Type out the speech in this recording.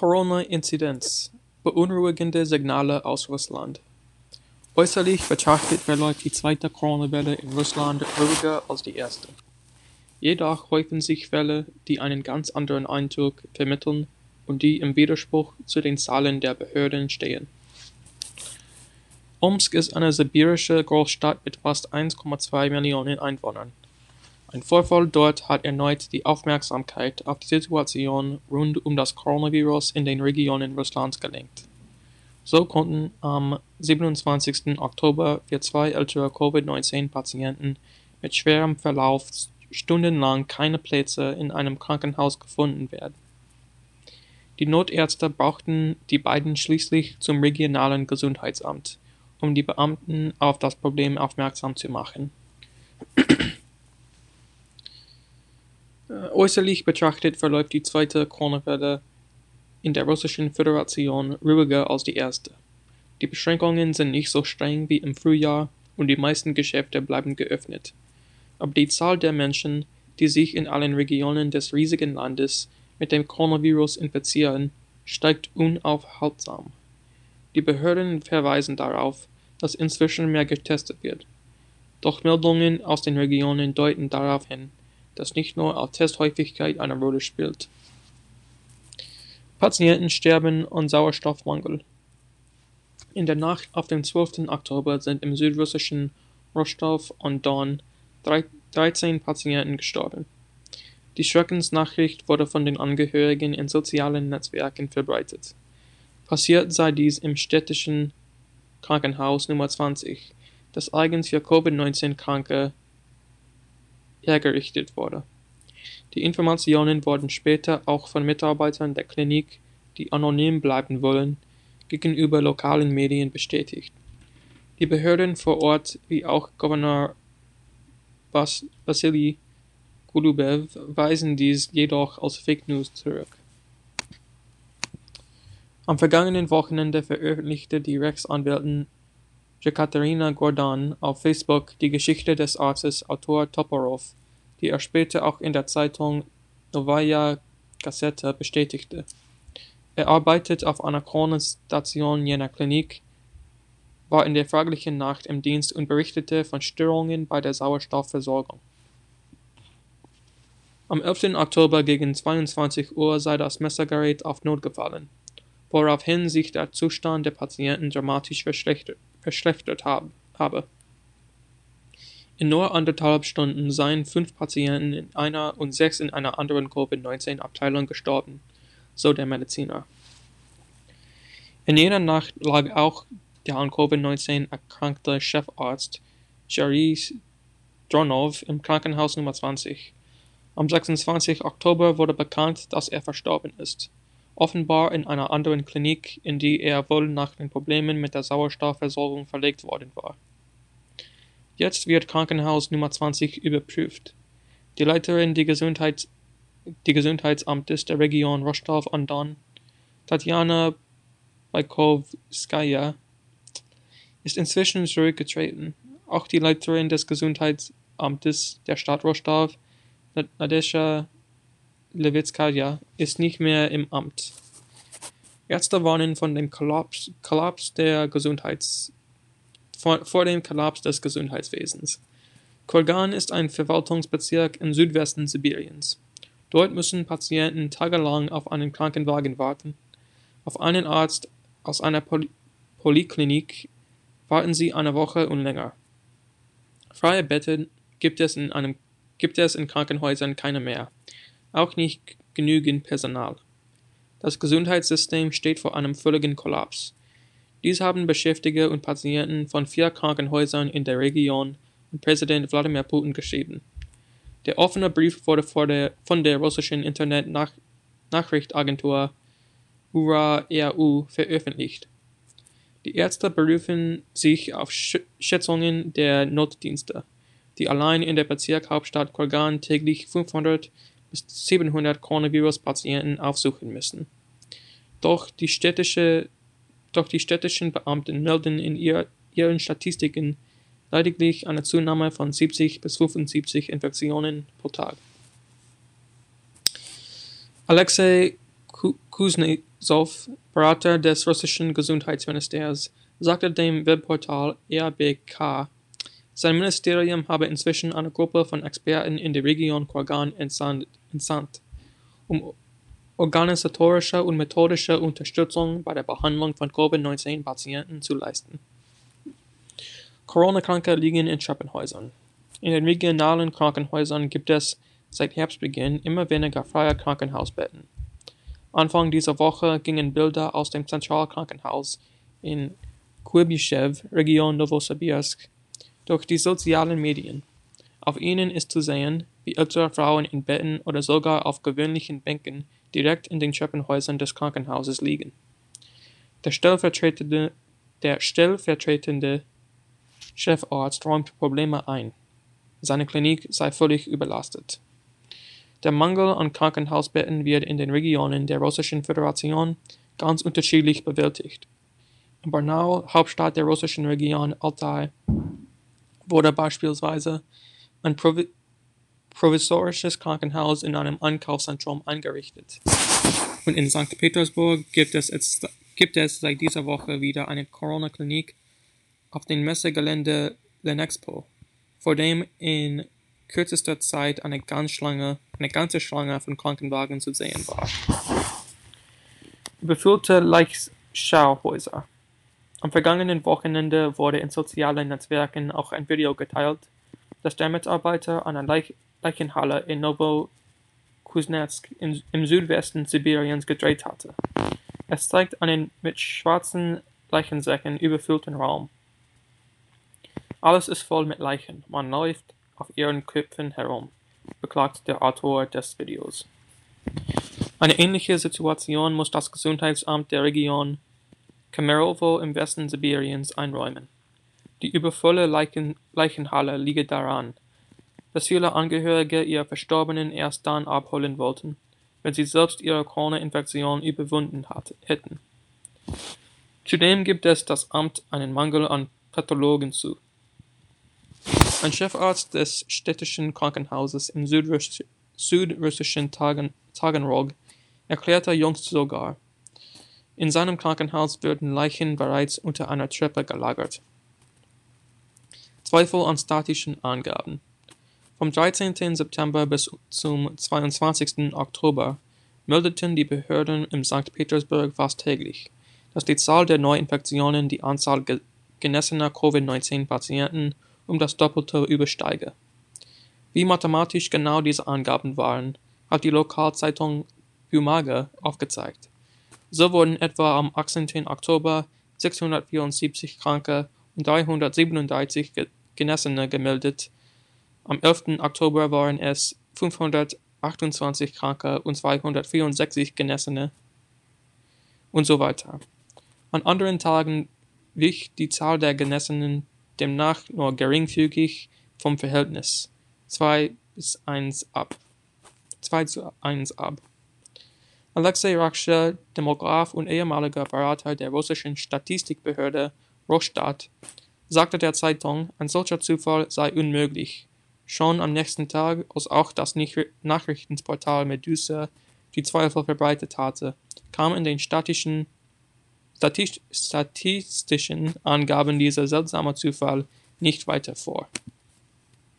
Corona-Inzidenz: Beunruhigende Signale aus Russland Äußerlich betrachtet verläuft die zweite Corona-Welle in Russland ruhiger als die erste. Jedoch häufen sich Fälle, die einen ganz anderen Eindruck vermitteln und die im Widerspruch zu den Zahlen der Behörden stehen. Omsk ist eine sibirische Großstadt mit fast 1,2 Millionen Einwohnern. Ein Vorfall dort hat erneut die Aufmerksamkeit auf die Situation rund um das Coronavirus in den Regionen Russlands gelenkt. So konnten am 27. Oktober für zwei ältere Covid-19-Patienten mit schwerem Verlauf stundenlang keine Plätze in einem Krankenhaus gefunden werden. Die Notärzte brauchten die beiden schließlich zum regionalen Gesundheitsamt, um die Beamten auf das Problem aufmerksam zu machen. Äußerlich betrachtet verläuft die zweite Corona-Welle in der Russischen Föderation ruhiger als die erste. Die Beschränkungen sind nicht so streng wie im Frühjahr und die meisten Geschäfte bleiben geöffnet. Aber die Zahl der Menschen, die sich in allen Regionen des riesigen Landes mit dem Coronavirus infizieren, steigt unaufhaltsam. Die Behörden verweisen darauf, dass inzwischen mehr getestet wird. Doch Meldungen aus den Regionen deuten darauf hin, das nicht nur auch Testhäufigkeit eine Rolle spielt. Patienten sterben an Sauerstoffmangel. In der Nacht auf den 12. Oktober sind im südrussischen Rostov und Don 13 Patienten gestorben. Die Schreckensnachricht wurde von den Angehörigen in sozialen Netzwerken verbreitet. Passiert sei dies im städtischen Krankenhaus Nummer 20, das eigens für Covid-19-Kranke hergerichtet wurde. Die Informationen wurden später auch von Mitarbeitern der Klinik, die anonym bleiben wollen, gegenüber lokalen Medien bestätigt. Die Behörden vor Ort wie auch Gouverneur Bas Wassily Golubew weisen dies jedoch als Fake News zurück. Am vergangenen Wochenende veröffentlichte die Rechtsanwältin Jekaterina Gordon auf Facebook die Geschichte des Arztes Autor Toporov, die er später auch in der Zeitung Novaya Gazeta bestätigte. Er arbeitet auf einer Kronenstation jener Klinik, war in der fraglichen Nacht im Dienst und berichtete von Störungen bei der Sauerstoffversorgung. Am 11. Oktober gegen 22 Uhr sei das Messergerät auf Not gefallen, woraufhin sich der Zustand der Patienten dramatisch verschlechtert verschlechtert habe. In nur anderthalb Stunden seien fünf Patienten in einer und sechs in einer anderen Covid-19-Abteilung gestorben, so der Mediziner. In jener Nacht lag auch der an Covid-19 erkrankte Chefarzt Jaris Dronov im Krankenhaus Nummer 20. Am 26. Oktober wurde bekannt, dass er verstorben ist offenbar in einer anderen Klinik, in die er wohl nach den Problemen mit der Sauerstoffversorgung verlegt worden war. Jetzt wird Krankenhaus Nummer 20 überprüft. Die Leiterin des Gesundheits die Gesundheitsamtes der Region Rostov-on-Don, Tatjana Baikovskaya, ist inzwischen zurückgetreten. Auch die Leiterin des Gesundheitsamtes der Stadt Rostov, Nadesha Levitskaya ist nicht mehr im Amt. Ärzte warnen von dem Kollaps, Kollaps der Gesundheits, vor, vor, dem Kollaps des Gesundheitswesens. Kolgan ist ein Verwaltungsbezirk im Südwesten Sibiriens. Dort müssen Patienten tagelang auf einen Krankenwagen warten. Auf einen Arzt aus einer Poly Poliklinik warten sie eine Woche und länger. Freie Betten gibt es in, einem, gibt es in Krankenhäusern keine mehr auch nicht genügend Personal. Das Gesundheitssystem steht vor einem völligen Kollaps. Dies haben Beschäftigte und Patienten von vier Krankenhäusern in der Region an Präsident Wladimir Putin geschrieben. Der offene Brief wurde von der russischen Internet-Nachrichtenagentur URA-RU veröffentlicht. Die Ärzte berufen sich auf Schätzungen der Notdienste, die allein in der Bezirkshauptstadt Kolgan täglich 500 bis 700 Coronavirus-Patienten aufsuchen müssen. Doch die, städtische, doch die städtischen Beamten melden in ihr, ihren Statistiken lediglich eine Zunahme von 70 bis 75 Infektionen pro Tag. Alexei Kuznetsov, Berater des russischen Gesundheitsministers, sagte dem Webportal RBK, sein Ministerium habe inzwischen eine Gruppe von Experten in die Region Kurgan entsandt, um organisatorische und methodische Unterstützung bei der Behandlung von Covid-19-Patienten zu leisten. Corona-Kranke liegen in Treppenhäusern. In den regionalen Krankenhäusern gibt es seit Herbstbeginn immer weniger freie Krankenhausbetten. Anfang dieser Woche gingen Bilder aus dem Zentralkrankenhaus in Kuibyschew, Region Novosibirsk, durch die sozialen Medien. Auf ihnen ist zu sehen, wie ältere Frauen in Betten oder sogar auf gewöhnlichen Bänken direkt in den Treppenhäusern des Krankenhauses liegen. Der stellvertretende, der stellvertretende Chefarzt räumt Probleme ein. Seine Klinik sei völlig überlastet. Der Mangel an Krankenhausbetten wird in den Regionen der Russischen Föderation ganz unterschiedlich bewältigt. In Barnaul, Hauptstadt der russischen Region Altai, wurde beispielsweise ein Provi provisorisches Krankenhaus in einem Einkaufszentrum eingerichtet. Und in St. Petersburg gibt es, jetzt, gibt es seit dieser Woche wieder eine Corona-Klinik auf dem Messegelände Lenexpo, vor dem in kürzester Zeit eine, ganz Schlange, eine ganze Schlange von Krankenwagen zu sehen war. Überfüllte Leichschauhäuser. Am vergangenen Wochenende wurde in sozialen Netzwerken auch ein Video geteilt, das der Mitarbeiter einer Leich Leichenhalle in Novokuznetsk im Südwesten Sibiriens gedreht hatte. Es zeigt einen mit schwarzen Leichensäcken überfüllten Raum. Alles ist voll mit Leichen, man läuft auf ihren Köpfen herum, beklagt der Autor des Videos. Eine ähnliche Situation muss das Gesundheitsamt der Region Kemerovo im Westen Sibiriens einräumen. Die übervolle Leichen Leichenhalle liege daran, dass viele Angehörige ihrer Verstorbenen erst dann abholen wollten, wenn sie selbst ihre Corona-Infektion überwunden hatte, hätten. Zudem gibt es das Amt einen Mangel an Pathologen zu. Ein Chefarzt des städtischen Krankenhauses im südrussisch, südrussischen Tagen, Taganrog erklärte jüngst sogar, in seinem Krankenhaus würden Leichen bereits unter einer Treppe gelagert. Zweifel an statischen Angaben. Vom 13. September bis zum 22. Oktober meldeten die Behörden in St. Petersburg fast täglich, dass die Zahl der Neuinfektionen die Anzahl genessener Covid-19-Patienten um das Doppelte übersteige. Wie mathematisch genau diese Angaben waren, hat die Lokalzeitung Bumaga aufgezeigt. So wurden etwa am 18. Oktober 674 Kranke und 337 Genessene gemeldet, am 11. Oktober waren es 528 Kranke und 264 Genessene und so weiter. An anderen Tagen wich die Zahl der Genessenen demnach nur geringfügig vom Verhältnis 2 bis 1 ab. 2 zu 1 ab. Alexei Raksha, Demograf und ehemaliger Berater der russischen Statistikbehörde Rosstat, sagte der Zeitung, ein solcher Zufall sei unmöglich. Schon am nächsten Tag, als auch das Nachrichtenportal Medusa die Zweifel verbreitet hatte, kam in den statischen, statistischen Angaben dieser seltsame Zufall nicht weiter vor